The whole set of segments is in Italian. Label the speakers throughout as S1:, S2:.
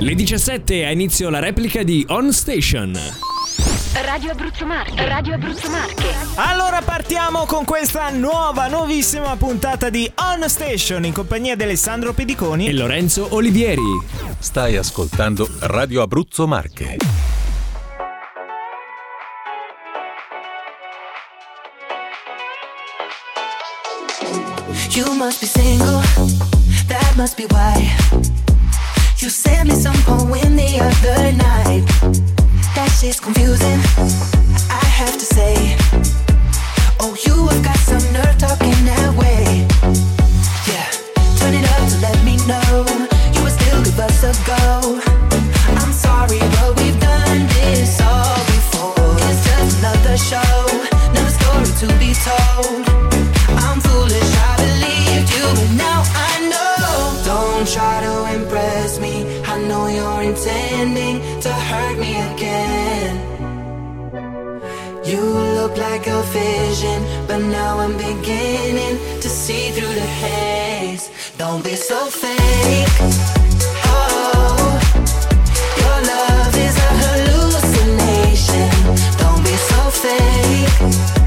S1: Le 17 a inizio la replica di On Station.
S2: Radio Abruzzo Marche, Radio Abruzzo Marche.
S3: Allora partiamo con questa nuova, nuovissima puntata di On Station in compagnia di Alessandro Pediconi
S1: e Lorenzo Olivieri.
S4: Stai ascoltando Radio Abruzzo Marche.
S5: You must be single, that must be why. You sent me some poem the other night. That shit's confusing, I have to say. Oh, you have got some nerve talking that way. Yeah, turn it up to let me know you would still give us a go. I'm sorry, but we've done this all before. It's just another show, another story to be told. Try to impress me. I know you're intending to hurt me again. You look like a vision, but now I'm beginning to see through the haze. Don't be so fake. Oh, your love is a hallucination. Don't be so fake.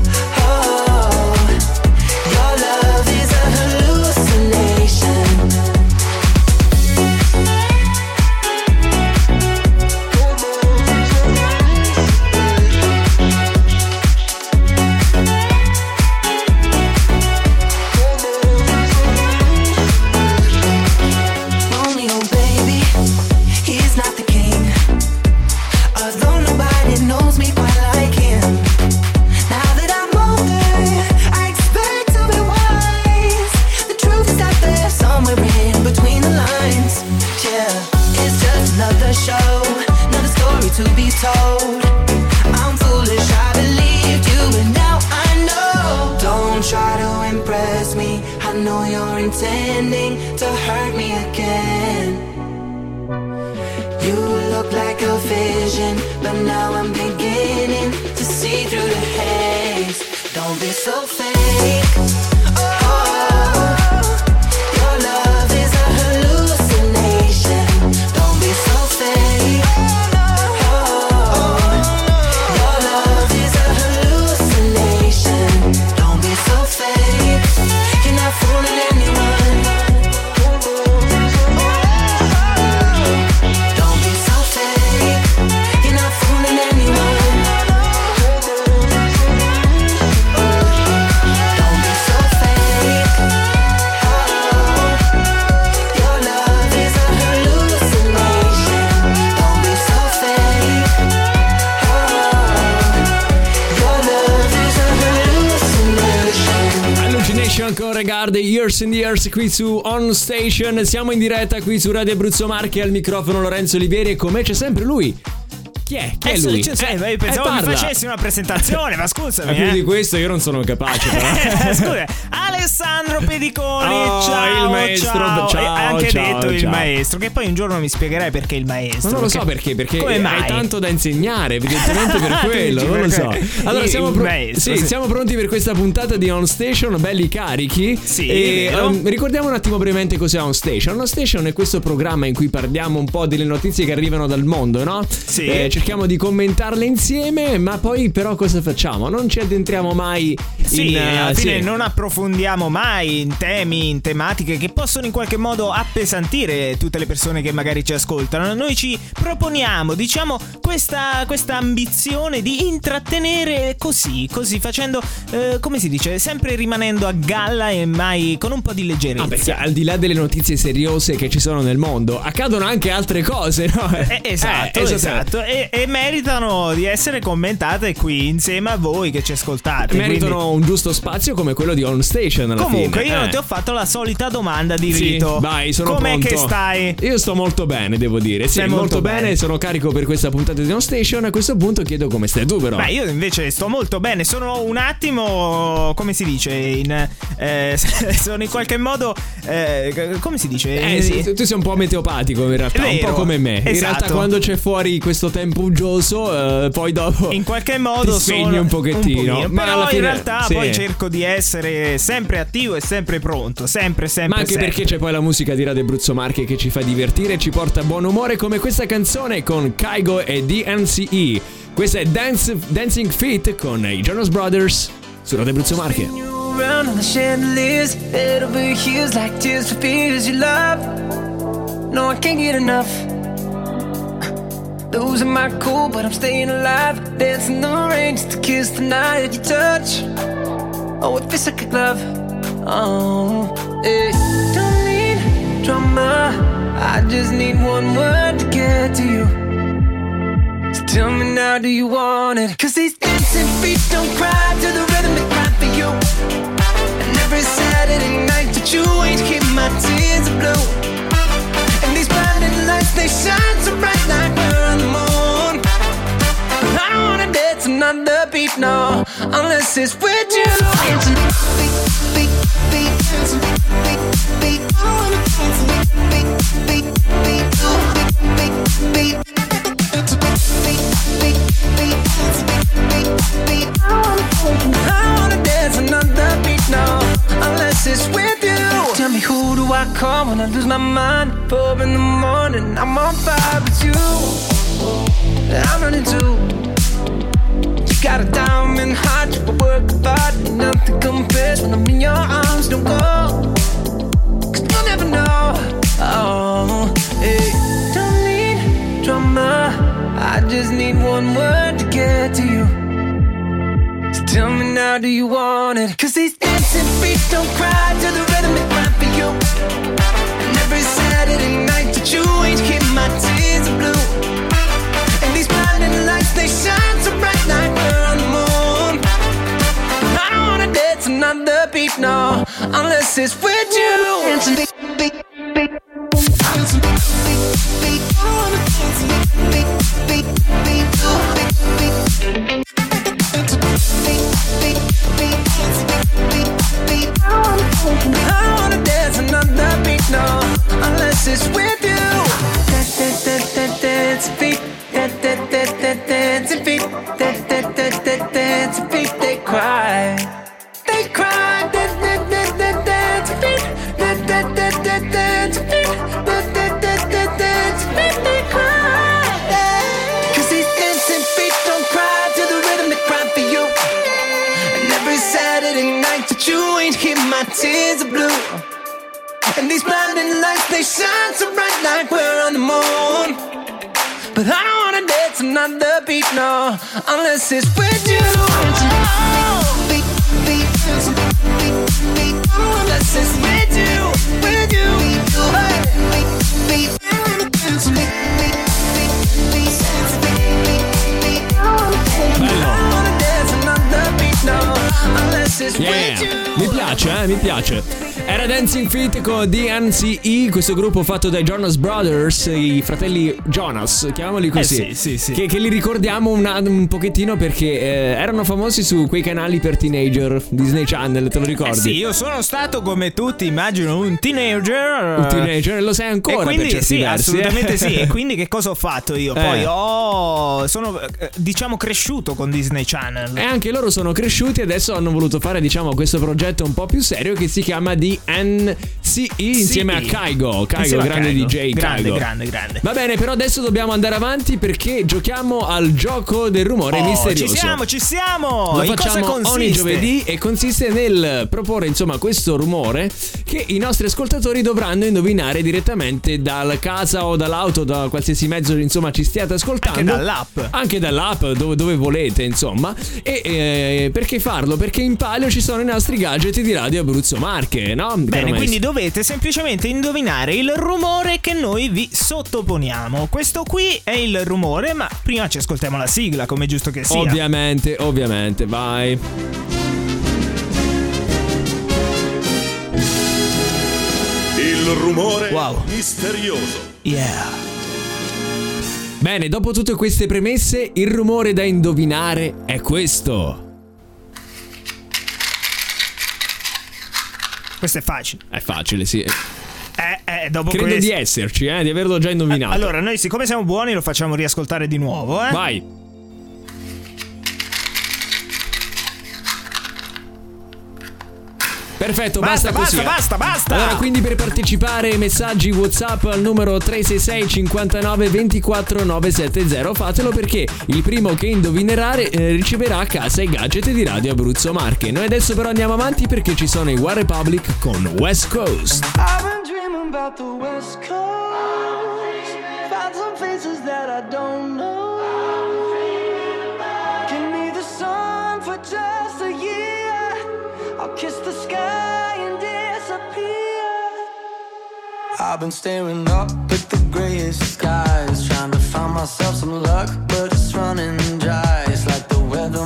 S1: Years and Years qui su On Station. Siamo in diretta qui su Radio Abruzzo Marche al microfono Lorenzo Olivieri e con me c'è sempre lui. Chi è? Chi è
S3: Eh,
S1: lui?
S3: cioè, cioè,
S1: Eh,
S3: pensavo
S1: eh,
S3: mi facessi una presentazione, ma scusami.
S1: Ma più
S3: eh.
S1: di questo io non sono capace però.
S3: Scusa, Alessandro Pediconi,
S1: Oh,
S3: ciao,
S1: il maestro,
S3: ciao.
S1: ciao,
S3: E anche
S1: ciao,
S3: detto il
S1: ciao.
S3: maestro, che poi un giorno mi spiegherai perché il maestro.
S1: Ma non lo so perché, perché
S3: Come mai?
S1: hai tanto da insegnare, evidentemente per quello, non lo so.
S3: perché?
S1: Allora
S3: Il-
S1: siamo,
S3: il
S1: pro-
S3: maestro,
S1: sì,
S3: sì.
S1: siamo pronti per questa puntata di On Station, belli carichi.
S3: Sì,
S1: e ehm, ricordiamo un attimo brevemente cos'è On Station. On Station è questo programma in cui parliamo un po' delle notizie che arrivano dal mondo, no?
S3: Sì.
S1: Eh, cerchiamo di commentarle insieme, ma poi però cosa facciamo? Non ci addentriamo mai
S3: Sì,
S1: in eh,
S3: alla fine
S1: sì.
S3: non approfondiamo mai in temi, in tematiche che possono in qualche modo appesantire tutte le persone che magari ci ascoltano. Noi ci proponiamo, diciamo, questa, questa ambizione di intrattenere così, così facendo, eh, come si dice, sempre rimanendo a galla e mai con un po' di leggerezza.
S1: Ah, perché al di là delle notizie seriose che ci sono nel mondo, accadono anche altre cose, no?
S3: Eh, esatto,
S1: Eh,
S3: esatto. E, e meritano di essere commentate qui insieme a voi che ci ascoltate.
S1: Meritano
S3: quindi-
S1: un giusto spazio come quello di On Station alla
S3: Comunque,
S1: fine.
S3: io
S1: Eh.
S3: ti ho fatto la solita domanda di
S1: Sì,
S3: rito.
S1: vai, sono
S3: Com'è
S1: pronto.
S3: che stai?
S1: Io sto molto bene, devo dire. Sì,
S3: Stai
S1: molto,
S3: molto
S1: bene.
S3: bene.
S1: sono carico per questa puntata di On Station. A questo punto chiedo come stai tu, però.
S3: Beh, io invece sto molto bene. Sono un attimo, come si dice? In, eh, sono in qualche modo, eh, come si dice?
S1: Eh sì, tu- sei un po' meteopatico in realtà, un
S3: Vero,
S1: po' come me. In
S3: esatto.
S1: realtà quando c'è fuori questo tempo uggioso, eh, poi dopo
S3: In qualche modo
S1: ti
S3: sono
S1: un pochettino.
S3: pochino,
S1: ma
S3: però
S1: alla fine
S3: in realtà
S1: sì.
S3: poi cerco di essere sempre attivo e sempre pronto, sempre, sempre.
S1: Ma anche
S3: sempre.
S1: perché c'è poi la musica di Radio Abruzzo Marche che ci fa divertire e ci porta a buon umore come questa canzone con Kaigo e DNCE. Questa è Dance, Dancing Feet con i Jonas Brothers su Radio Abruzzo Marche.
S6: around on the chandeliers, head over heels like tears for fears you love. No, I can't get enough. Losing my cool, but I'm staying alive. Dancing in the rain just to kiss the night you touch. Oh, it feels like a glove. Oh. Don't need drama. I just need one word to get to you. So tell me now, do you want it? Cause these dancing feet don't cry to the rhythm they for you. And every Saturday night that you ain't keep my tears are blue. And these blinding lights, they shine so bright like we're on the moon. I don't wanna dance another beat, no, unless it's with you. Four in the morning, I'm on fire with you. I'm running too. Got a diamond heart, you work and Nothing compares when I'm in your arms. Don't go, cause you'll never know. Oh, hey. Don't need drama. I just need one word to get to you. So tell me now, do you want it? Cause these dancing feet don't cry to the rhythm they cry for you. And every Saturday night that you ain't keep my tears blue. No, unless it's with you. Beat, beat, beat. I don't wanna dance another beat, no, unless it's with
S1: Yeah,
S6: you.
S1: mi piace, eh, mi piace. Era Dancing Feet con DNCE, questo gruppo fatto dai Jonas Brothers, i fratelli Jonas, chiamiamoli così.
S3: Eh sì, sì, sì.
S1: Che, che li ricordiamo un, un pochettino perché eh, erano famosi su quei canali per teenager, Disney Channel, te lo
S3: Eh
S1: ricordi?
S3: sì, io sono stato come tutti, immagino, un teenager.
S1: Un teenager, lo sei ancora
S3: E quindi
S1: per
S3: sì,
S1: versi,
S3: assolutamente
S1: eh.
S3: sì. E quindi che cosa ho fatto io?
S1: Eh.
S3: Poi ho. Sono eh, diciamo cresciuto con Disney Channel.
S1: E anche loro sono cresciuti e adesso hanno voluto fare, diciamo, questo progetto un po' più serio che si chiama DNCE insieme a Kaigo. Kaigo, grande
S3: Kaigo.
S1: DJ.
S3: Grande,
S1: Kaigo.
S3: grande, grande.
S1: Va bene, però adesso dobbiamo andare avanti perché giochiamo al gioco del rumore
S3: Oh,
S1: misterioso.
S3: Ci siamo, ci siamo!
S1: Lo
S3: In
S1: facciamo ogni giovedì e consiste nel proporre insomma questo rumore che i nostri ascoltatori dovranno indovinare direttamente dalla casa o dall'auto, da qualsiasi mezzo insomma ci stiate ascoltando.
S3: Anche dall'app.
S1: Anche dall'app, dove, dove volete insomma. E eh, perché farlo? Perché in palio ci sono i nostri gadget di Radio Abruzzo Marche, no?
S3: Bene,
S1: maestro?
S3: quindi dovete semplicemente indovinare il rumore che noi vi sottoponiamo. Questo qui è il rumore, ma prima ci ascoltiamo la sigla, come è giusto che sia.
S1: Ovviamente, ovviamente, vai.
S7: Il rumore
S3: Wow.
S7: misterioso.
S3: Yeah.
S1: Bene, dopo tutte queste premesse, il rumore da indovinare è questo.
S3: Questo è facile.
S1: È facile, sì.
S3: Eh, eh, dopo
S1: Credo
S3: questo...
S1: di esserci, eh, di averlo già indovinato.
S3: Allora, noi siccome siamo buoni lo facciamo riascoltare di nuovo, eh?
S1: vai. Perfetto,
S3: Basta,
S1: basta, così.
S3: basta, basta, basta.
S1: Allora, quindi per partecipare messaggi WhatsApp al numero 366 59 24 970 fatelo perché il primo che indovinerà eh, riceverà a casa i gadget di Radio Abruzzo Marche. Noi adesso però andiamo avanti perché ci sono i One Republic con West Coast.
S8: I've been dreaming about the West Coast. Found some places that I don't know. Give me the sun for just a year. I'll kiss the I've been staring up at the grayest skies, trying to find myself some luck, but it's running dry. It's like the weather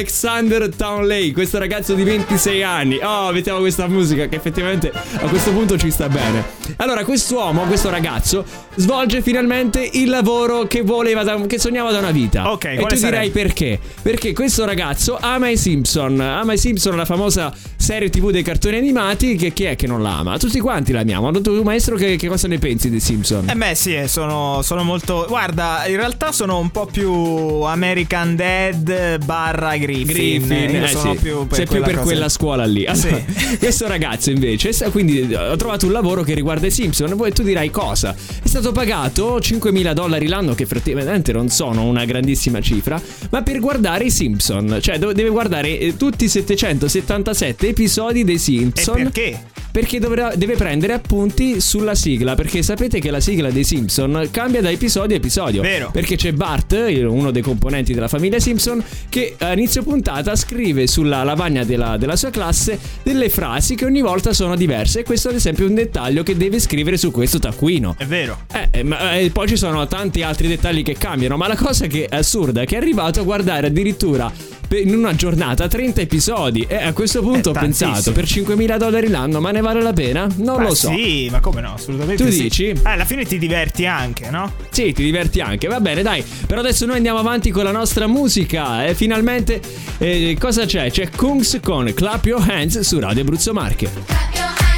S1: Alexander Townley, questo ragazzo di 26 anni. Oh, mettiamo questa musica che effettivamente a questo punto ci sta bene. Allora, quest'uomo, questo ragazzo, svolge finalmente il lavoro che voleva, da- che sognava da una vita.
S3: Ok,
S1: e
S3: quale
S1: tu dirai
S3: sarebbe?
S1: perché? Perché questo ragazzo ama i Simpson. Ama i Simpson, la famosa serie TV dei cartoni animati. Che chi è che non la ama? Tutti quanti l'amiamo. Tu, maestro, che, che cosa ne pensi dei Simpson?
S3: Eh beh sì, eh, sono, sono molto... Guarda, in realtà sono un po' più American Dad barra Griffin.
S1: Griffin,
S3: Io
S1: eh
S3: sono
S1: sì.
S3: più per
S1: sei più
S3: quella
S1: per
S3: cosa.
S1: quella scuola lì. Allora,
S3: Sì.
S1: questo ragazzo invece, sa- quindi ha trovato un lavoro che riguarda i Simpson. Poi tu dirai cosa? È stato pagato 5.000 dollari l'anno, che effettivamente non sono una grandissima cifra, ma per guardare i Simpson. Cioè, deve guardare eh, tutti i 777 episodi dei
S3: E
S1: Simpson.
S3: perché?
S1: Perché dovrà- deve prendere appunti sulla sigla. Perché sapete che la sigla dei Simpson cambia da episodio a episodio.
S3: Vero.
S1: Perché c'è Bart, uno dei componenti della famiglia Simpson, che a inizio puntata scrive sulla lavagna della, della sua classe delle frasi che ogni volta sono diverse. E questo, ad esempio, è un dettaglio che deve scrivere su questo taccuino.
S3: È vero.
S1: Eh, eh, ma eh, poi ci sono tanti altri dettagli che cambiano, ma la cosa che è assurda è che è arrivato a guardare addirittura in una giornata 30 episodi. E a questo punto ho eh,
S3: pensato,
S1: per 5.000 dollari l'anno, ma ne vale la pena? Non
S3: ma
S1: lo so.
S3: Sì, ma come no? Assolutamente.
S1: Tu
S3: sì.
S1: dici?
S3: Ah, alla fine ti diverti anche, no?
S1: Sì, ti diverti anche. Va bene, dai. Però adesso noi andiamo avanti con la nostra musica. E eh, finalmente, eh, cosa c'è? C'è Kungs con Clap Your Hands su Radio Abruzzo Marche.
S9: Clap your hands.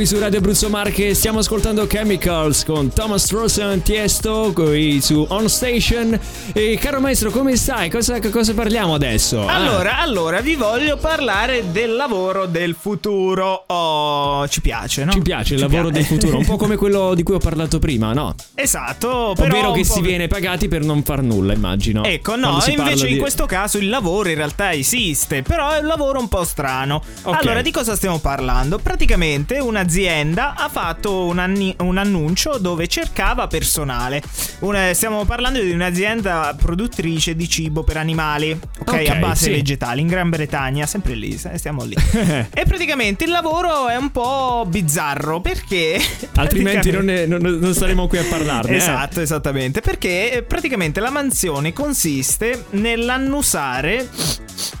S1: Qui su Radio Abruzzo Marche stiamo ascoltando Chemicals con Thomas Rosen Tiesto qui su On Station e caro maestro come stai? Cosa, cosa parliamo adesso? Ah,
S3: Allora, allora, vi voglio parlare del lavoro del futuro. Oh, ci piace, no?
S1: ci piace il
S3: Ci
S1: lavoro
S3: piace.
S1: del futuro, un po' come quello di cui ho parlato prima, no?
S3: Esatto, però
S1: Ovvero che si viene pagati per non far nulla, immagino.
S3: Ecco, no, invece in
S1: di-
S3: questo caso il lavoro in realtà esiste, però è un lavoro un po' strano.
S1: Ok.
S3: Allora, di cosa stiamo parlando? Praticamente un'azienda ha fatto un, anni- un annuncio dove cercava personale. Una- stiamo parlando di un'azienda produttrice di cibo per animali, ok?
S1: Ok,
S3: a base
S1: sì.
S3: vegetale, in Gran Bretagna, sempre lì, eh, stiamo lì. e praticamente il lavoro è un po' bizzarro perché...
S1: Altrimenti non, ne- non- non staremo qui a parlarne. eh.
S3: Esatto, esattamente. Perché eh, praticamente la mansione consiste nell'annusare.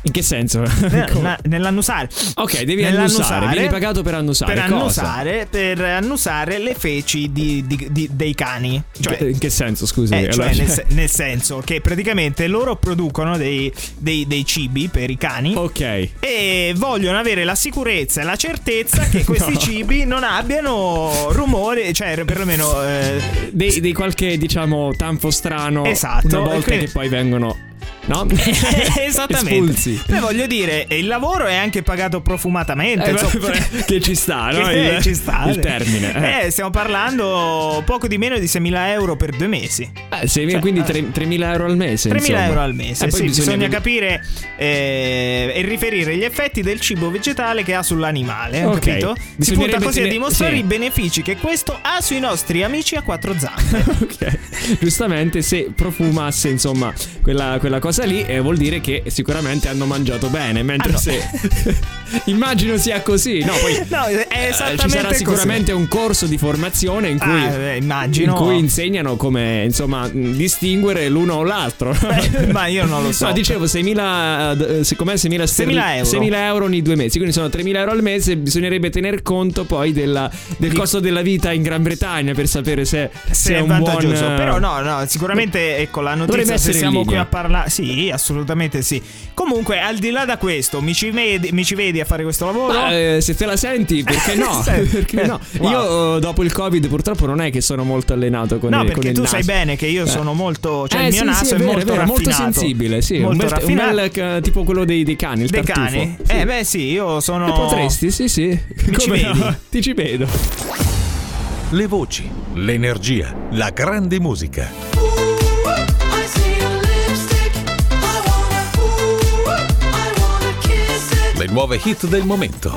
S1: In che senso?
S3: eh, nell'annusare.
S1: Ok, devi
S3: Nell'annusare,
S1: annusare, vieni pagato per annusare.
S3: Per
S1: cosa?
S3: Annusare, per annusare le feci di- di- di- dei cani. Cioè,
S1: in che senso, scusi?
S3: eh, cioè, nel, se- nel senso che praticamente loro producono dei, dei- dei cibi per i cani.
S1: Ok.
S3: E vogliono avere la sicurezza e la certezza che questi
S1: No.
S3: cibi non abbiano rumore, cioè perlomeno eh,
S1: Dei, dei qualche, diciamo, tanfo strano.
S3: Esatto,
S1: Una volta
S3: quindi-
S1: che poi vengono. No?
S3: Esattamente.
S1: Espulsi.
S3: Beh, voglio dire, il lavoro è anche pagato profumatamente.
S1: Eh,
S3: insomma.
S1: che ci sta, no?
S3: Che
S1: Il-
S3: ci sta.
S1: il termine, eh.
S3: Eh, stiamo parlando poco di meno di 6.000 euro per due mesi.
S1: Eh, se- quindi tre- 3.000 euro al mese.
S3: 3.000
S1: insomma.
S3: euro al mese.
S1: Poi
S3: sì, bisogna,
S1: vedere-
S3: capire eh, e riferire gli effetti del cibo vegetale che ha sull'animale.
S1: Ok.
S3: Capito? Si punta così a dimostrare
S1: sì.
S3: i benefici che questo ha sui nostri amici a quattro zampe.
S1: Ok, giustamente se profumasse insomma quella, quella cosa lì eh, vuol dire che sicuramente hanno mangiato bene, mentre
S3: Ah, no.
S1: se immagino sia così, no, poi
S3: No, è
S1: eh,
S3: esattamente
S1: ci sarà
S3: così.
S1: sicuramente un corso di formazione in cui,
S3: Ah, eh, immagino.
S1: in cui insegnano come insomma distinguere l'uno o l'altro.
S3: Eh, ma io non lo so.
S1: No, dicevo 6.000, eh, siccome 6.000, sterli-
S3: 6.000 euro.
S1: 6.000 euro ogni due mesi, quindi sono 3.000 euro al mese, bisognerebbe tener conto poi della- del costo della vita in Gran Bretagna per sapere se,
S3: se
S1: se
S3: è
S1: un buon...
S3: vantaggioso.
S1: eh,
S3: Però no, no, sicuramente ecco la notizia
S1: Dovrebbe
S3: se siamo qui a parlare. Sì, assolutamente sì. Comunque, al di là da questo, mi ci vedi, mi ci vedi a fare questo lavoro?
S1: Ma, eh, se te la senti, perché no?
S3: Sì.
S1: perché no?
S3: Wow.
S1: Io eh, dopo il Covid purtroppo non è che sono molto allenato con
S3: No,
S1: il, con
S3: perché
S1: il
S3: tu
S1: naso.
S3: sai bene che io
S1: Eh.
S3: sono molto. Cioè,
S1: Eh,
S3: il mio
S1: sì,
S3: naso
S1: sì,
S3: è,
S1: vero,
S3: molto
S1: vero, molto sensibile, sì.
S3: Molto
S1: un bel, un
S3: raffinato.
S1: bel, eh, tipo quello dei, dei cani, il
S3: Dei
S1: tartufo.
S3: cani?
S1: Sì.
S3: Eh, beh, sì, io sono.
S1: E potresti, sì, sì.
S3: Mi ci
S1: Come no?
S3: vedi?
S1: Ti ci vedo.
S4: Le voci, l'energia, la grande musica. Le nuove hit del momento.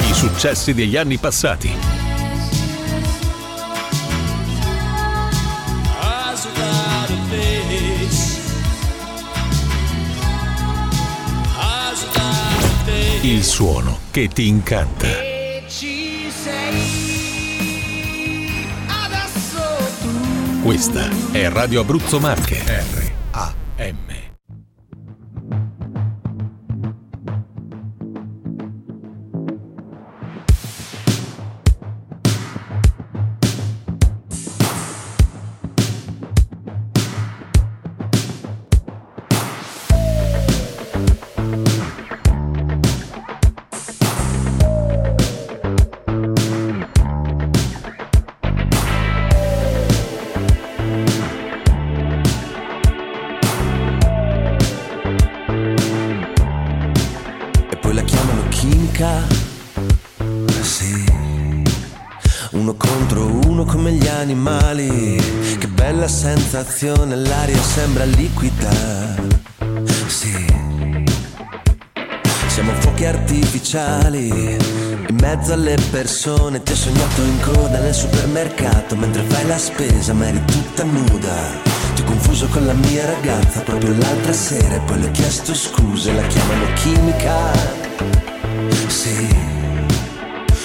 S5: I
S4: successi degli anni passati. Il suono che ti incanta. Questa è Radio Abruzzo Marche.
S10: Spesa ma eri tutta nuda. Ti ho confuso con la mia ragazza proprio l'altra sera e poi le ho chiesto scuse, la chiamano chimica. Sì.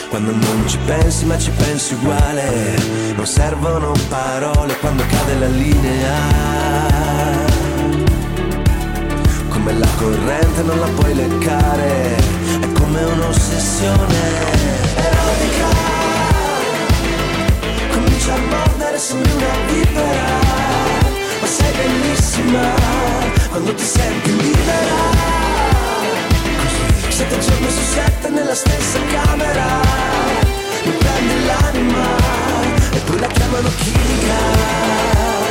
S10: Quando non ci pensi ma ci pensi uguale, non servono parole quando cade la linea. Come la corrente non la puoi leccare, è come un'ossessione erotica. Comincia a mordere
S4: sembri una vipera Ma sei bellissima quando ti senti libera. Sette giorni su sette nella stessa camera. Mi prendi l'anima E poi la chiamano chimica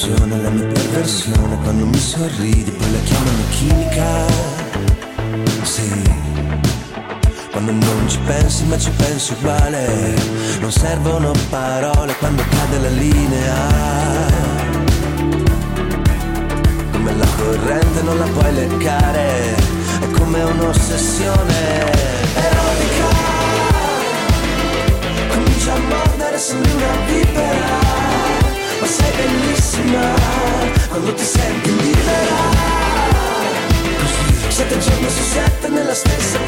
S4: confusione, la mia perversione, quando mi sorridi, poi la chiamano chimica. Sì. Quando non ci pensi ma ci pensi uguale, non servono parole quando cade la linea. Come la corrente non la puoi leccare, è come un'ossessione erotica. Comincia a mordere sembri una vipera Ma sei bellissima Quando ti senti libera Sette giorni su sette nella stessa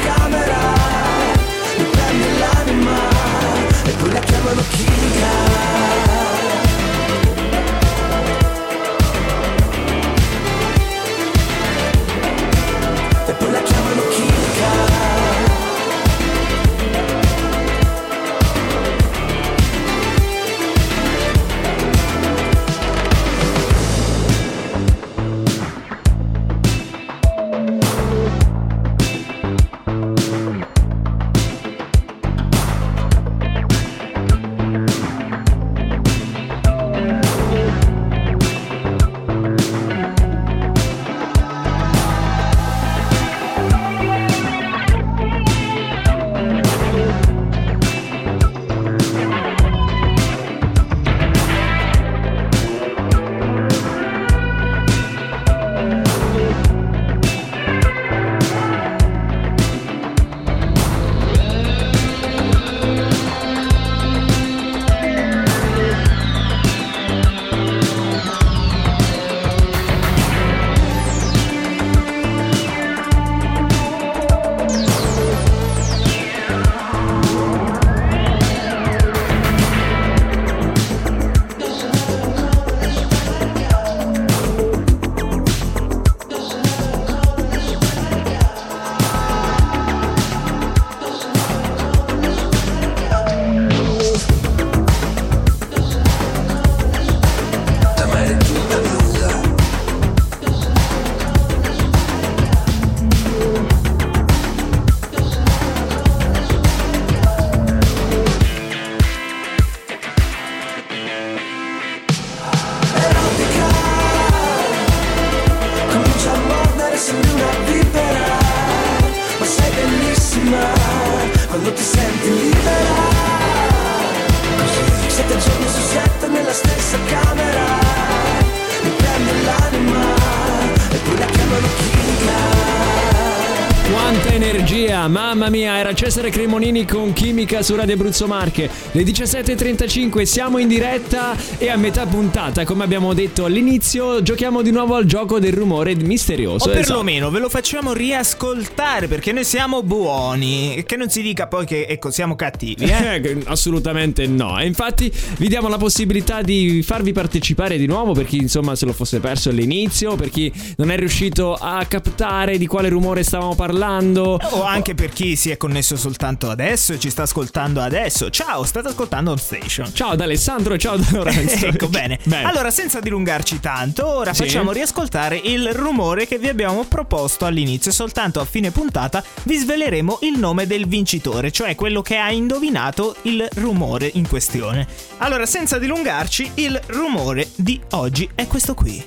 S1: mamma mia, era Cesare Cremonini con Chimica su Radio Abruzzo Marche. Le 17.35 siamo in diretta e a metà puntata, come abbiamo detto all'inizio, giochiamo di nuovo al gioco del rumore misterioso.
S3: O
S1: Esatto.
S3: perlomeno ve lo facciamo riascoltare perché noi siamo buoni. Che non si dica poi che ecco, siamo cattivi, eh?
S1: Eh, Assolutamente no. E infatti vi diamo la possibilità di farvi partecipare di nuovo per chi insomma se lo fosse perso all'inizio, per chi non è riuscito a captare di quale rumore stavamo parlando.
S3: O anche per chi si è connesso soltanto adesso e ci sta ascoltando adesso. Ciao, state ascoltando On Station.
S1: Ciao da Alessandro ciao da Lorenzo.
S3: ecco bene.
S1: Bene.
S3: Allora, senza dilungarci tanto, ora
S1: Sì.
S3: facciamo riascoltare il rumore che vi abbiamo proposto all'inizio. E soltanto a fine puntata vi sveleremo il nome del vincitore, cioè quello che ha indovinato il rumore in questione. Allora, senza dilungarci, il rumore di oggi è questo qui.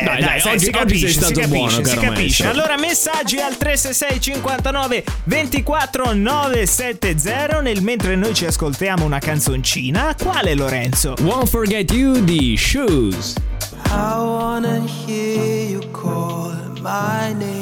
S3: Eh,
S1: Dai, dai,
S3: sai,
S1: oggi-
S3: si
S1: oggi
S3: capisce, si
S1: stato
S3: capisce,
S1: buono,
S3: si
S1: caro
S3: capisce.
S1: maestro.
S3: Allora, messaggi al 366 59 24 970 nel mentre noi ci ascoltiamo una canzoncina. Quale Lorenzo?
S1: Won't Forget You di Shoes.
S6: I wanna hear you call my name.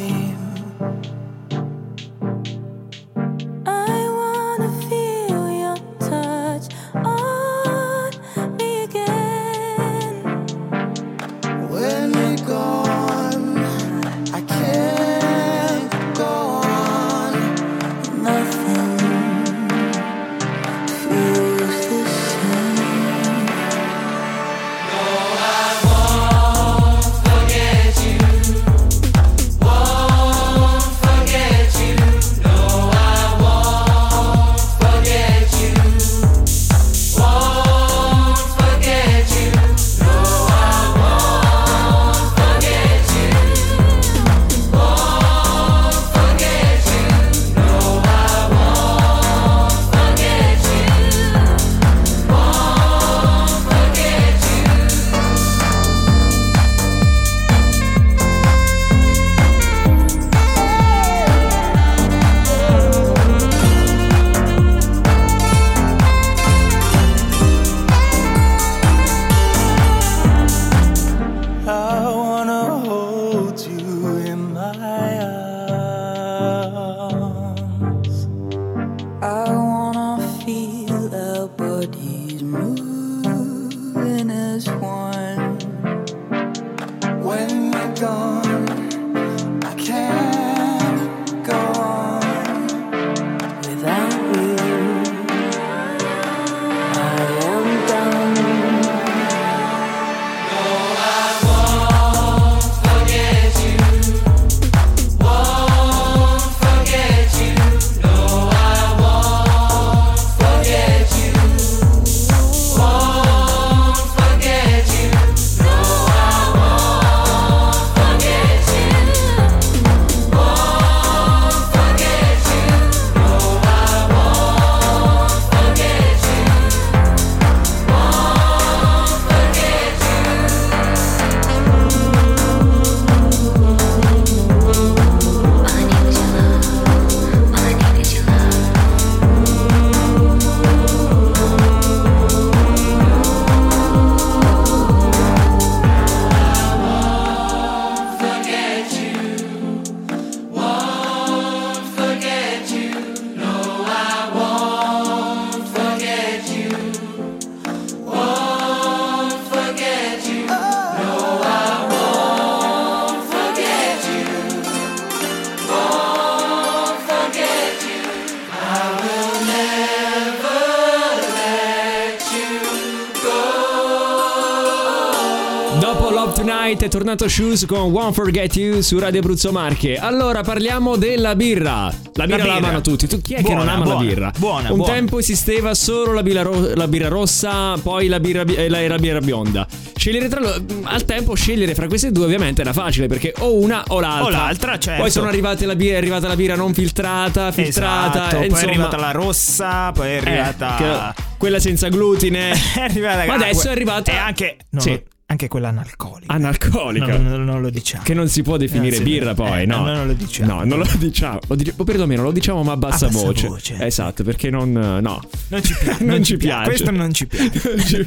S1: Tornato Shoes con Won't Forget You su Radio Abruzzo Marche. Allora parliamo della birra. La birra la,
S3: birra.
S1: amano tutti. Tu chi è che
S3: Buona,
S1: non ama
S3: buona,
S1: la birra?
S3: buona,
S1: Un
S3: buona.
S1: tempo esisteva solo la birra, ro- la birra rossa, poi la birra, bi- eh, la, la birra bionda. Scegliere tra lo- al tempo scegliere fra queste due ovviamente era facile perché o una o l'altra.
S3: O l'altra, certo.
S1: Poi sono arrivate la birra, è arrivata la birra non filtrata, filtrata,
S3: Esatto,
S1: e
S3: poi
S1: insomma,
S3: è arrivata la rossa, poi è
S1: eh,
S3: arrivata
S1: che- quella senza glutine.
S3: è arrivata
S1: Ma adesso è arrivata
S3: e anche no,
S1: Sì.
S3: Anche quella analcolica.
S1: analcolica.
S3: No, no, no, non lo diciamo.
S1: Che non si può definire
S3: sì,
S1: birra poi,
S3: eh,
S1: no?
S3: no, non lo diciamo.
S1: No, non lo diciamo. Lo dic- o perlomeno lo diciamo ma a bassa,
S3: A bassa
S1: voce.
S3: voce.
S1: Esatto, perché non... No.
S3: Non ci piace.
S1: non ci piace.
S3: Questo non ci piace.
S1: Non ci-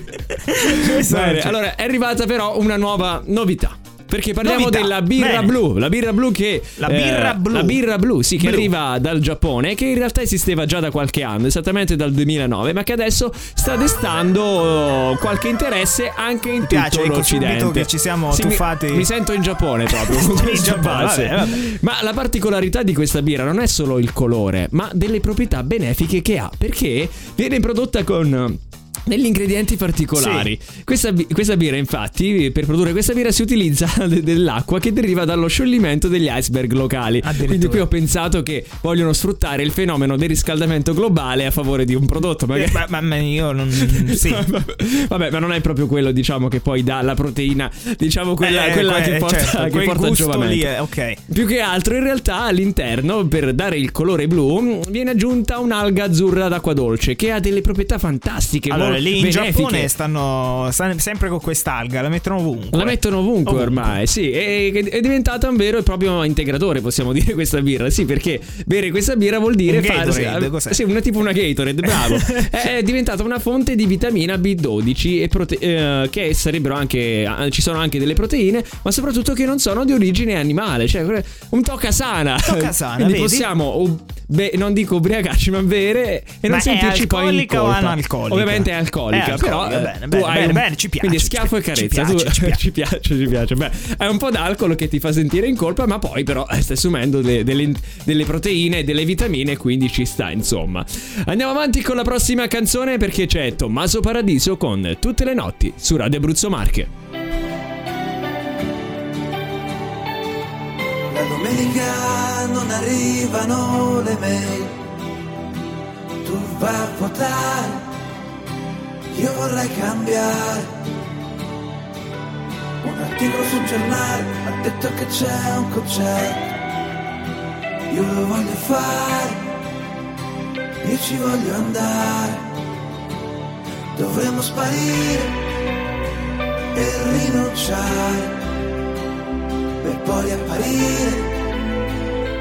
S3: non
S1: Bene, allora è arrivata però una nuova novità. Perché parliamo
S3: Novità.
S1: della birra
S3: Bene.
S1: blu, la birra blu che
S3: La birra blu.
S1: La birra blu, sì, che
S3: Blu.
S1: arriva dal Giappone, che in realtà esisteva già da qualche anno, esattamente dal 2009, ma che adesso sta destando eh, qualche interesse anche in
S3: piace,
S1: tutto
S3: ecco,
S1: l'Occidente.
S3: che ci siamo
S1: Sì, mi-
S3: tuffati-
S1: Mi, sento in Giappone proprio.
S3: in Giappone, vabbè, vabbè.
S1: Ma la particolarità di questa birra non è solo il colore, ma delle proprietà benefiche che ha, perché viene prodotta con degli ingredienti particolari. Questa, bi- questa birra, infatti, per produrre questa birra si utilizza de- dell'acqua che deriva dallo scioglimento degli iceberg locali. Quindi qui ho pensato che vogliono sfruttare il fenomeno del riscaldamento globale a favore di un prodotto.
S3: Eh,
S1: Magari...
S3: ma, ma- ma io non. Sì.
S1: Vabbè, ma non è proprio quello, diciamo, che poi dà la proteina, diciamo, quella,
S3: Eh,
S1: quella
S3: que-
S1: che porta,
S3: certo,
S1: che porta
S3: gusto
S1: giovamento.
S3: lì, eh, ok.
S1: Più che altro, in realtà, all'interno, per dare il colore blu, viene aggiunta un'alga azzurra d'acqua dolce che ha delle proprietà fantastiche.
S3: Allora, Allora, lì in. Giappone stanno, stanno sempre con quest'alga, la mettono ovunque.
S1: La mettono ovunque,
S3: Ovunque.
S1: ormai, sì, è, è diventata un vero e proprio integratore, possiamo dire, questa birra. Sì, perché bere questa birra vuol dire
S3: Un
S1: farsi.
S3: Gatorade?
S1: Sì, una, tipo una Gatorade, bravo. è diventata una fonte di vitamina B12 e prote- eh, che sarebbero anche. Ci sono anche delle proteine, ma soprattutto che non sono di origine animale, cioè un tocca sana.
S3: Tocca sana,
S1: Quindi
S3: vedi?
S1: possiamo. Be- non dico ubriacarci, ma bere e non
S3: Ma
S1: sentirci poi in
S3: o
S1: colpa.
S3: analcolica?
S1: Ovviamente è alcolica,
S3: È
S1: però
S3: alcolica,
S1: eh,
S3: bene,
S1: tu
S3: bene, bene,
S1: un-
S3: bene, ci piace,
S1: Quindi schiaffo e carezza.
S3: ci
S1: tu-
S3: piace, ci piace.
S1: ci piace, ci piace. Beh, è un po' d'alcol che ti fa sentire in colpa, ma poi però eh, stai assumendo delle, delle- delle proteine e delle vitamine, quindi ci sta, insomma. Andiamo avanti con la prossima canzone perché c'è Tommaso Paradiso con Tutte le notti su Radio Abruzzo Marche.
S10: Domenica non arrivano le mail. Tu vai a votare, io vorrei cambiare. Un articolo sul giornale ha detto che c'è un concerto. Io lo voglio fare, io ci voglio andare. Dovremmo sparire e rinunciare per poi apparire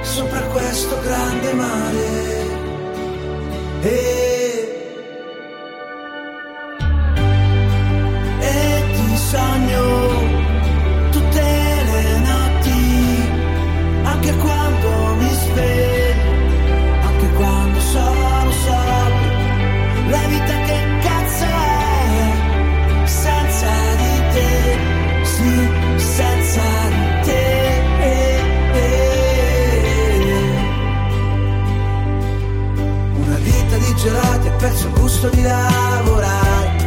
S10: sopra questo grande mare. E, perso il gusto di lavorare.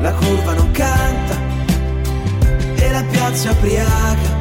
S10: La curva non canta e la piazza ubriaca.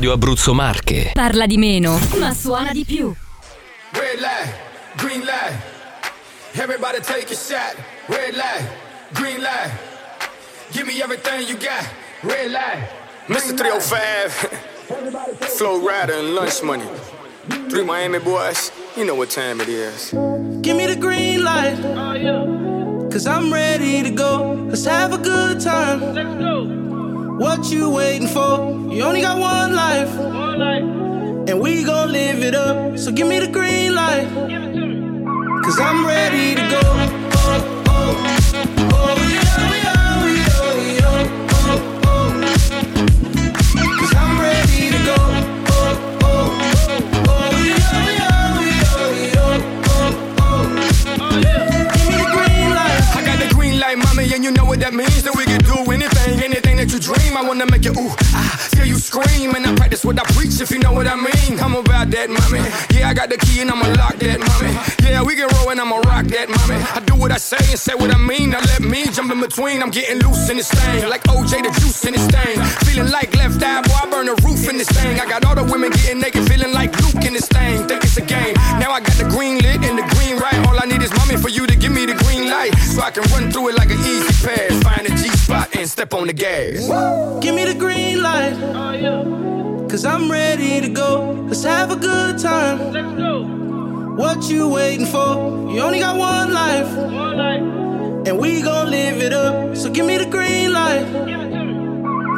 S4: Radio Abruzzo Marche.
S2: Parla di meno, ma suona di più.
S6: Red light, green light. Everybody take a shot. Red light, green light. Give me everything you got. Red light. Mr. 305. Flow Rider and Lunch Money. Three Miami boys. You know what time it is.
S11: Give me the green light. Oh, Cause I'm ready to go. Let's have a good time. Let's go. What you waiting for? You only got one life. And we gon' live it up. So give me the green light. Cause I'm ready to go. Oh, oh, oh, yeah, yeah, yeah, yeah. Oh, oh. Cause I'm ready to go. Oh, oh, oh, yeah, yeah, yeah, yeah. Oh, oh. Give me the green light.
S6: I got the green light, mommy, and you know what that means. That we can do anything, anything
S12: that you dream. I wanna make you ooh, ah, feel you scream. And I practice what I preach, if you know what I mean. I'm about that, mommy. Yeah, I got the key and I'ma lock that, mommy. Yeah, we can roll and I'ma rock that, mommy. I do what I say and say what I mean. Now let me jump in between. I'm getting loose in this thing, like OJ the juice in this thing. Feeling like left eye, boy, I burn the roof in this thing. I got all the women getting naked, feeling like Luke in this thing. Think it's a game. Now I got the green lit and the green right. All I need is mommy for you to give me the green light, so I can run through it like an easy pass. Find a G spot and step on the gas.
S11: Give me the green light. Cause I'm ready to go. Let's have a good time. Let's go. What you waiting for? You only got one life. And we gon' live it up. So give me the green light.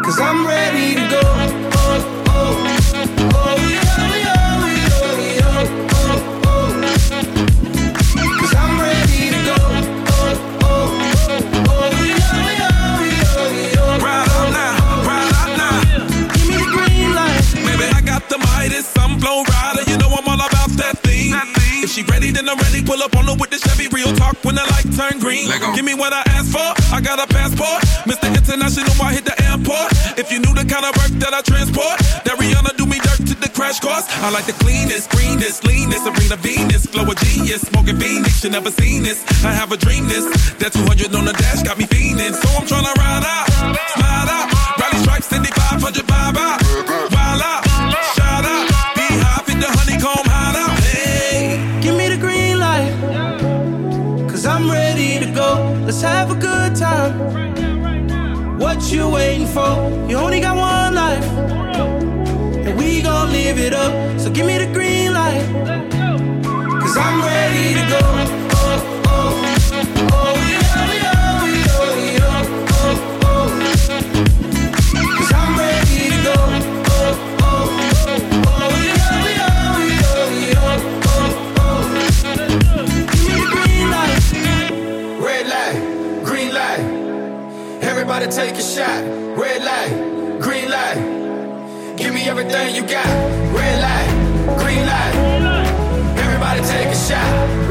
S11: Cause I'm ready to go.
S13: She ready, then I'm ready. Pull up on her with the Chevy. Real talk when the light turn green. Give me what I asked for. I got a passport. Mr. International, I hit the airport. If you knew the kind of work that I transport, that Rihanna do me dirt to the crash course. I like the cleanest, greenest, leanest, Serena Venus, flow a genius, smoking Phoenix. You never seen this. I have a dream this. That 200 on the dash got me fiending. So I'm tryna ride out, slide out, rally stripes, 7500 vibe out,
S11: you waiting for? You only got one life. And we gon' live it up. So give me the green light. Cause I'm ready to go.
S12: Take a shot. Red light, green light. Give me everything you got. Red light, green light. Everybody take a shot.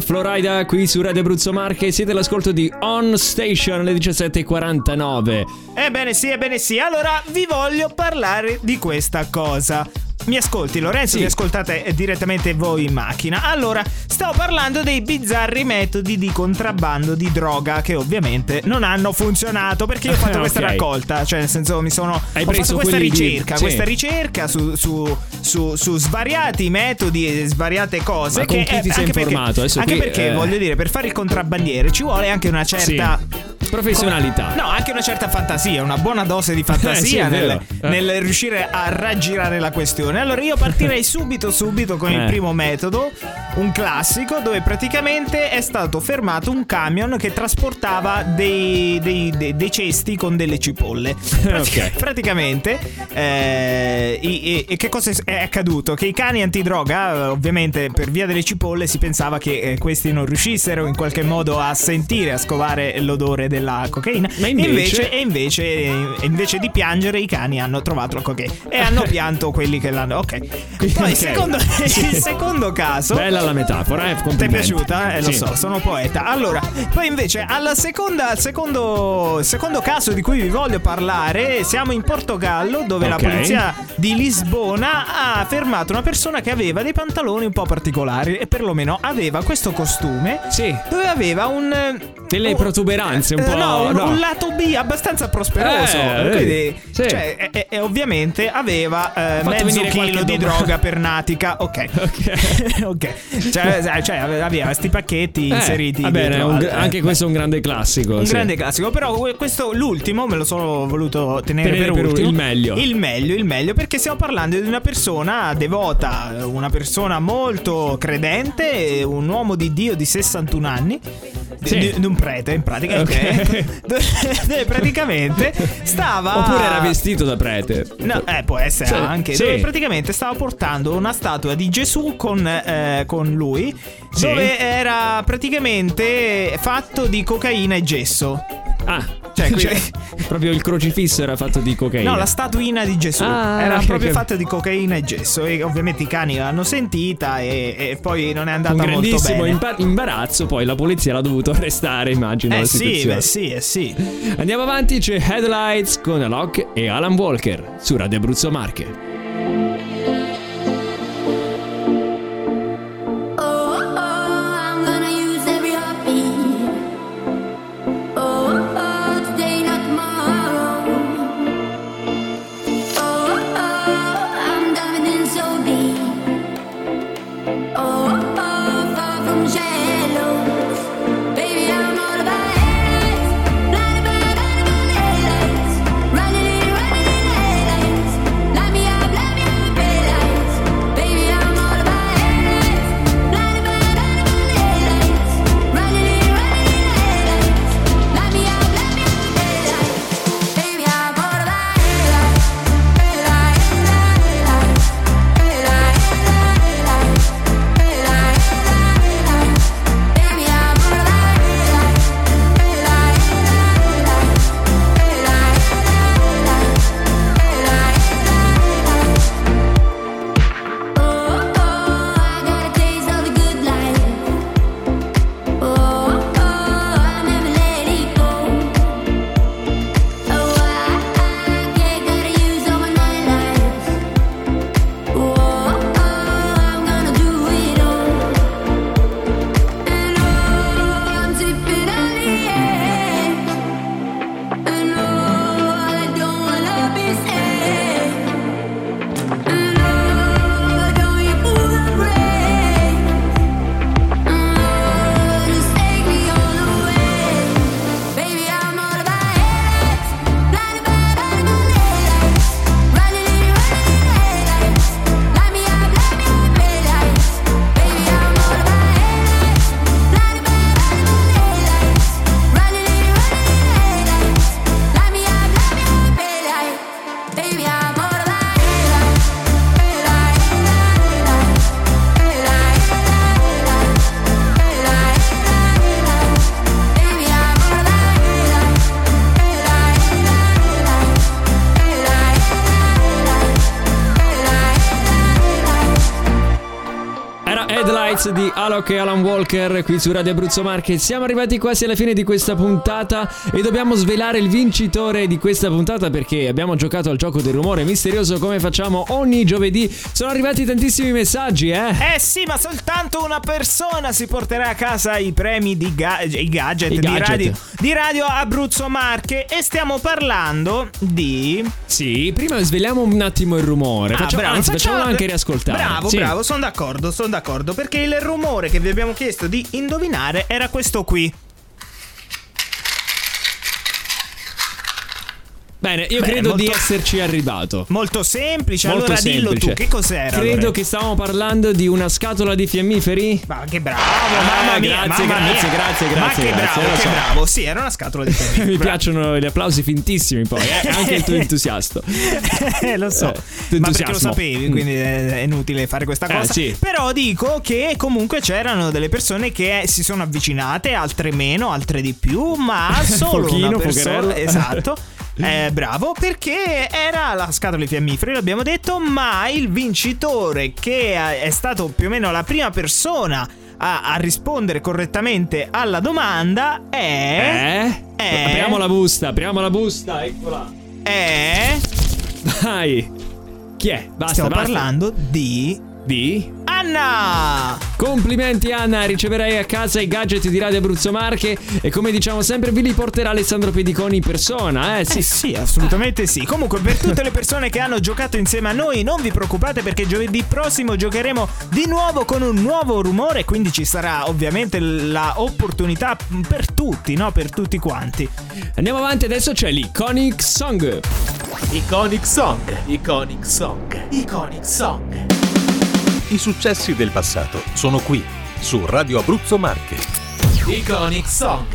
S1: Florida qui su Radio Abruzzo Marche. Siete all'ascolto di On Station alle 17.49.
S3: Ebbene sì, ebbene sì. Allora vi voglio parlare di questa cosa. Mi ascolti Lorenzo,
S1: Sì.
S3: mi ascoltate eh, direttamente voi in macchina. Allora, stavo parlando dei bizzarri metodi di contrabbando di droga che ovviamente non hanno funzionato perché io ho fatto questa raccolta, cioè nel senso mi sono
S1: Hai
S3: ho
S1: preso
S3: fatto questa
S1: quelli di-
S3: ricerca,
S1: sì.
S3: questa ricerca su, su, su, su svariati metodi e svariate cose
S1: Ma con
S3: che
S1: chi
S3: eh,
S1: ti sei
S3: anche perché-
S1: informato? Adesso
S3: anche
S1: qui,
S3: perché
S1: eh,
S3: voglio dire, per fare il contrabbandiere ci vuole anche una certa
S1: Professionalità.
S3: No, anche una certa fantasia, una buona dose di fantasia
S1: Eh, sì, è
S3: nel.
S1: Eh.
S3: nel riuscire a raggirare la questione. Allora io partirei subito subito con il
S1: Eh.
S3: primo metodo, un classico dove praticamente è stato fermato un camion che trasportava dei, dei- dei- dei cesti con delle cipolle. Prati-
S1: Ok.
S3: Praticamente, eh, e, e che cosa è accaduto? Che i cani antidroga, ovviamente per via delle cipolle, si pensava che eh, questi non riuscissero in qualche modo a sentire, a scovare l'odore della cocaina.
S1: Ma
S3: E
S1: invece-
S3: e invece, e invece di piangere, i cani hanno trovato la cocaina e hanno pianto quelli che l'hanno. Ok. Poi
S1: Ok.
S3: il, secondo,
S1: Sì.
S3: il secondo caso.
S1: Bella la metafora, eh?
S3: Ti è piaciuta? Eh, lo
S1: Sì.
S3: so, sono poeta. Allora, poi invece alla seconda, al secondo, secondo caso di cui vi voglio parlare, siamo in Portogallo dove la
S1: Ok.
S3: polizia di Lisbona ha fermato una persona che aveva dei pantaloni un po' particolari e perlomeno aveva questo costume
S1: Sì.
S3: dove aveva un
S1: Delle protuberanze un
S3: eh,
S1: po'
S3: no, un,
S2: no.
S3: un lato B abbastanza prosperoso.
S2: Eh,
S3: Quindi,
S2: sì.
S3: cioè, e, e- ovviamente aveva eh, mezzo
S2: venire
S3: chilo di droga per natica. Ok, ok. Cioè, cioè, aveva sti pacchetti
S2: Eh,
S3: inseriti.
S2: va bene,
S3: al-
S2: anche
S3: eh,
S2: questo è un grande classico.
S3: un
S2: sì.
S3: grande classico, però que- questo l'ultimo me lo sono voluto tenere,
S2: Tenere
S3: per,
S2: per
S3: ultimo.
S2: il meglio.
S3: Il meglio, il meglio, perché stiamo parlando di una persona devota, una persona molto credente, un uomo di Dio di 61 anni. Di,
S2: Sì.
S3: di- di un prete in pratica
S2: Ok.
S3: ok. Dove praticamente stava
S2: Oppure era vestito da prete.
S3: No, eh, può essere
S2: Sì,
S3: anche.
S2: sì.
S3: Dove praticamente stava portando una statua di Gesù con, eh, con lui.
S2: Sì.
S3: Dove era praticamente fatto di cocaina e gesso.
S2: Ah,
S3: Cioè,
S2: cioè,
S3: quindi-
S2: proprio il crocifisso era fatto di cocaina.
S3: No, la statuina di Gesù
S2: Ah,
S3: era proprio
S2: ok.
S3: fatta di cocaina e gesso. E ovviamente i cani l'hanno sentita e, e poi non è andata molto
S2: grandissimo
S3: bene.
S2: impa- imbarazzo, poi la polizia l'ha dovuto arrestare, immagino.
S3: eh
S2: la
S3: sì, beh sì, eh sì.
S2: Andiamo avanti, c'è Headlights con Alok e Alan Walker su Radio Abruzzo Marche. Alok e Alan Walker qui su Radio Abruzzo Marche. Siamo arrivati quasi alla fine di questa puntata e dobbiamo svelare il vincitore di questa puntata perché abbiamo giocato al gioco del rumore misterioso come facciamo ogni giovedì. Sono arrivati tantissimi messaggi, eh?
S3: Eh sì, ma soltanto una persona si porterà a casa i premi di ga- i gadget,
S2: I
S3: di,
S2: gadget.
S3: Radio, di Radio Abruzzo Marche e stiamo parlando di...
S2: Sì, prima sveliamo un attimo il rumore.
S3: Ah,
S2: Facciamo,
S3: bravo,
S2: anzi,
S3: facciamo-
S2: facciamolo anche riascoltare.
S3: Bravo,
S2: Sì.
S3: bravo, sono d'accordo, sono d'accordo perché il rumore che vi abbiamo chiesto di indovinare era questo qui.
S2: Bene, io
S3: Bene,
S2: credo di
S3: molto-
S2: esserci arrivato.
S3: Molto semplice,
S2: Molto
S3: allora dillo
S2: semplice.
S3: tu, che cos'era?
S2: Credo
S3: allora?
S2: che stavamo parlando di una scatola di fiammiferi.
S3: Ma che bravo, mamma mia,
S2: Ah, grazie,
S3: mamma
S2: grazie,
S3: mia.
S2: grazie,
S3: Ma
S2: grazie,
S3: che
S2: grazie,
S3: bravo, che
S2: so.
S3: bravo. Sì, era una scatola di fiammiferi.
S2: Mi
S3: bravo.
S2: piacciono gli applausi fintissimi poi, eh? anche il tuo entusiasmo.
S3: Eh, lo so,
S2: Eh,
S3: ma perché lo sapevi, quindi è inutile fare questa
S2: Eh,
S3: cosa.
S2: sì.
S3: Però dico che comunque c'erano delle persone che si sono avvicinate, altre meno, altre di più, ma solo
S2: Pochino,
S3: una persona. Esatto. Eh, bravo, perché era la scatola di fiammiferi, l'abbiamo detto, ma il vincitore che è stato più o meno la prima persona a, a rispondere correttamente alla domanda è...
S2: Eh?
S3: Eh?
S2: Apriamo la busta, apriamo la busta, eccola.
S3: È...
S2: Vai. Chi è? Basta,
S3: Stiamo
S2: basta.
S3: parlando di...
S2: Di?
S3: Anna!
S1: Complimenti Anna, riceverai a casa i gadget di Radio Abruzzo Marche e come diciamo sempre vi li porterà Alessandro Pediconi in persona, eh? Sì,
S3: Eh sì, assolutamente sì. Comunque, per tutte le persone che hanno giocato insieme a noi, non vi preoccupate perché giovedì prossimo giocheremo di nuovo con un nuovo rumore. Quindi ci sarà ovviamente la opportunità per tutti, no? Per tutti quanti.
S1: Andiamo avanti, adesso c'è l'Iconic Song.
S14: Iconic Song, Iconic Song, Iconic Song.
S7: I successi del passato sono qui, su Radio Abruzzo Marche.
S14: Iconic Song.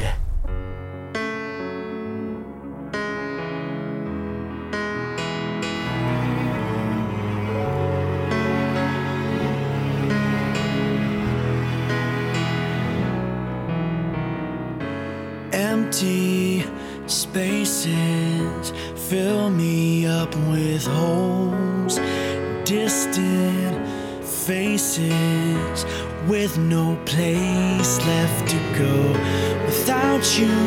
S5: Empty spaces fill me up with holes. Distant faces with no place left to go. Without you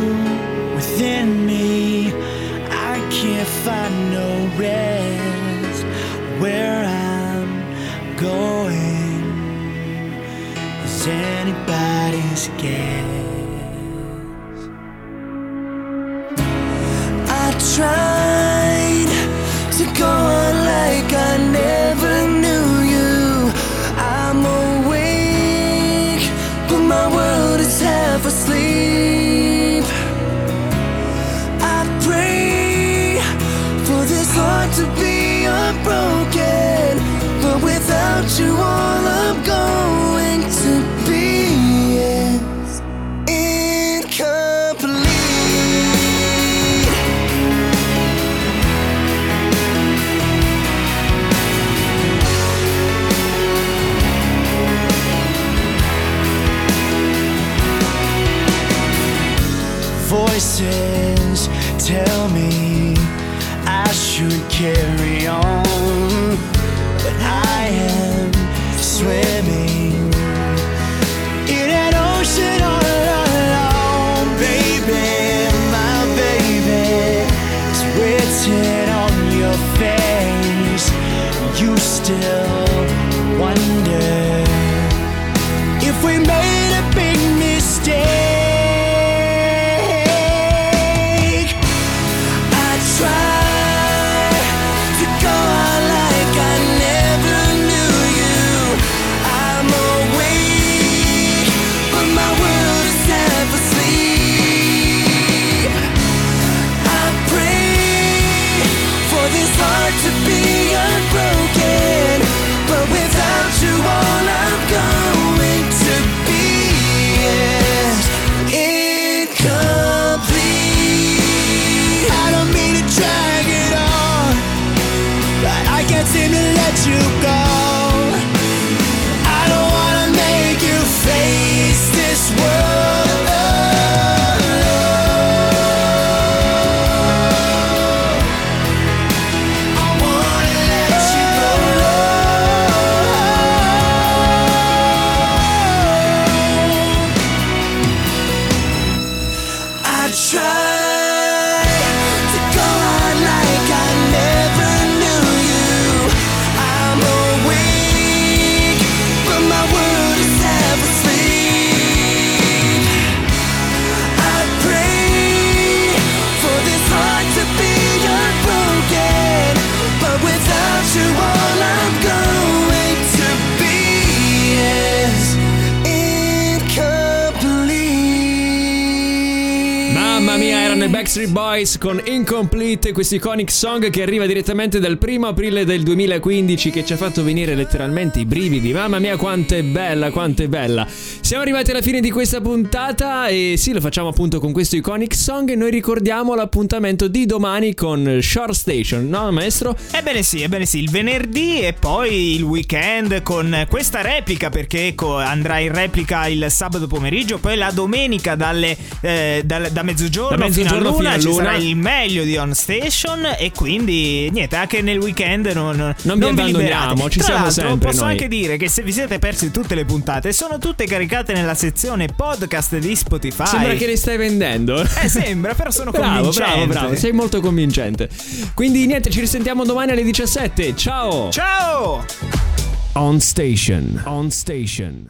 S5: within me, I can't find no rest. Where I'm going is anybody's guess. I tried to be
S1: Bye. Boys con Incomplete, questo iconic song che arriva direttamente dal primo aprile del 2015 che ci ha fatto venire letteralmente i brividi. Mamma mia, quanto è bella, quanto è bella. Siamo arrivati alla fine di questa puntata e sì, lo facciamo appunto con questo iconic song e noi ricordiamo l'appuntamento di domani con Shore Station, no maestro?
S3: Ebbene sì, ebbene sì, il venerdì e poi il weekend con questa replica perché ecco andrà in replica il sabato pomeriggio, poi la domenica dalle, eh, dal- da mezzogiorno,
S1: Da mezzogiorno
S3: fino a luna
S1: fino a luna.
S3: Sarà il meglio di On Station e quindi niente, anche nel weekend non, non,
S1: Non vi abbandoniamo, ci
S3: Tra
S1: siamo
S3: l'altro,
S1: sempre
S3: Posso
S1: noi.
S3: anche dire che se vi siete persi tutte le puntate sono tutte caricate nella sezione podcast di Spotify.
S1: Sembra che le stai vendendo.
S3: Eh, sembra, però sono
S1: Bravo,
S3: convincente.
S1: bravo, bravo, sei molto convincente. Quindi niente, ci risentiamo domani alle 17. Ciao!
S3: Ciao!
S1: On Station. On Station.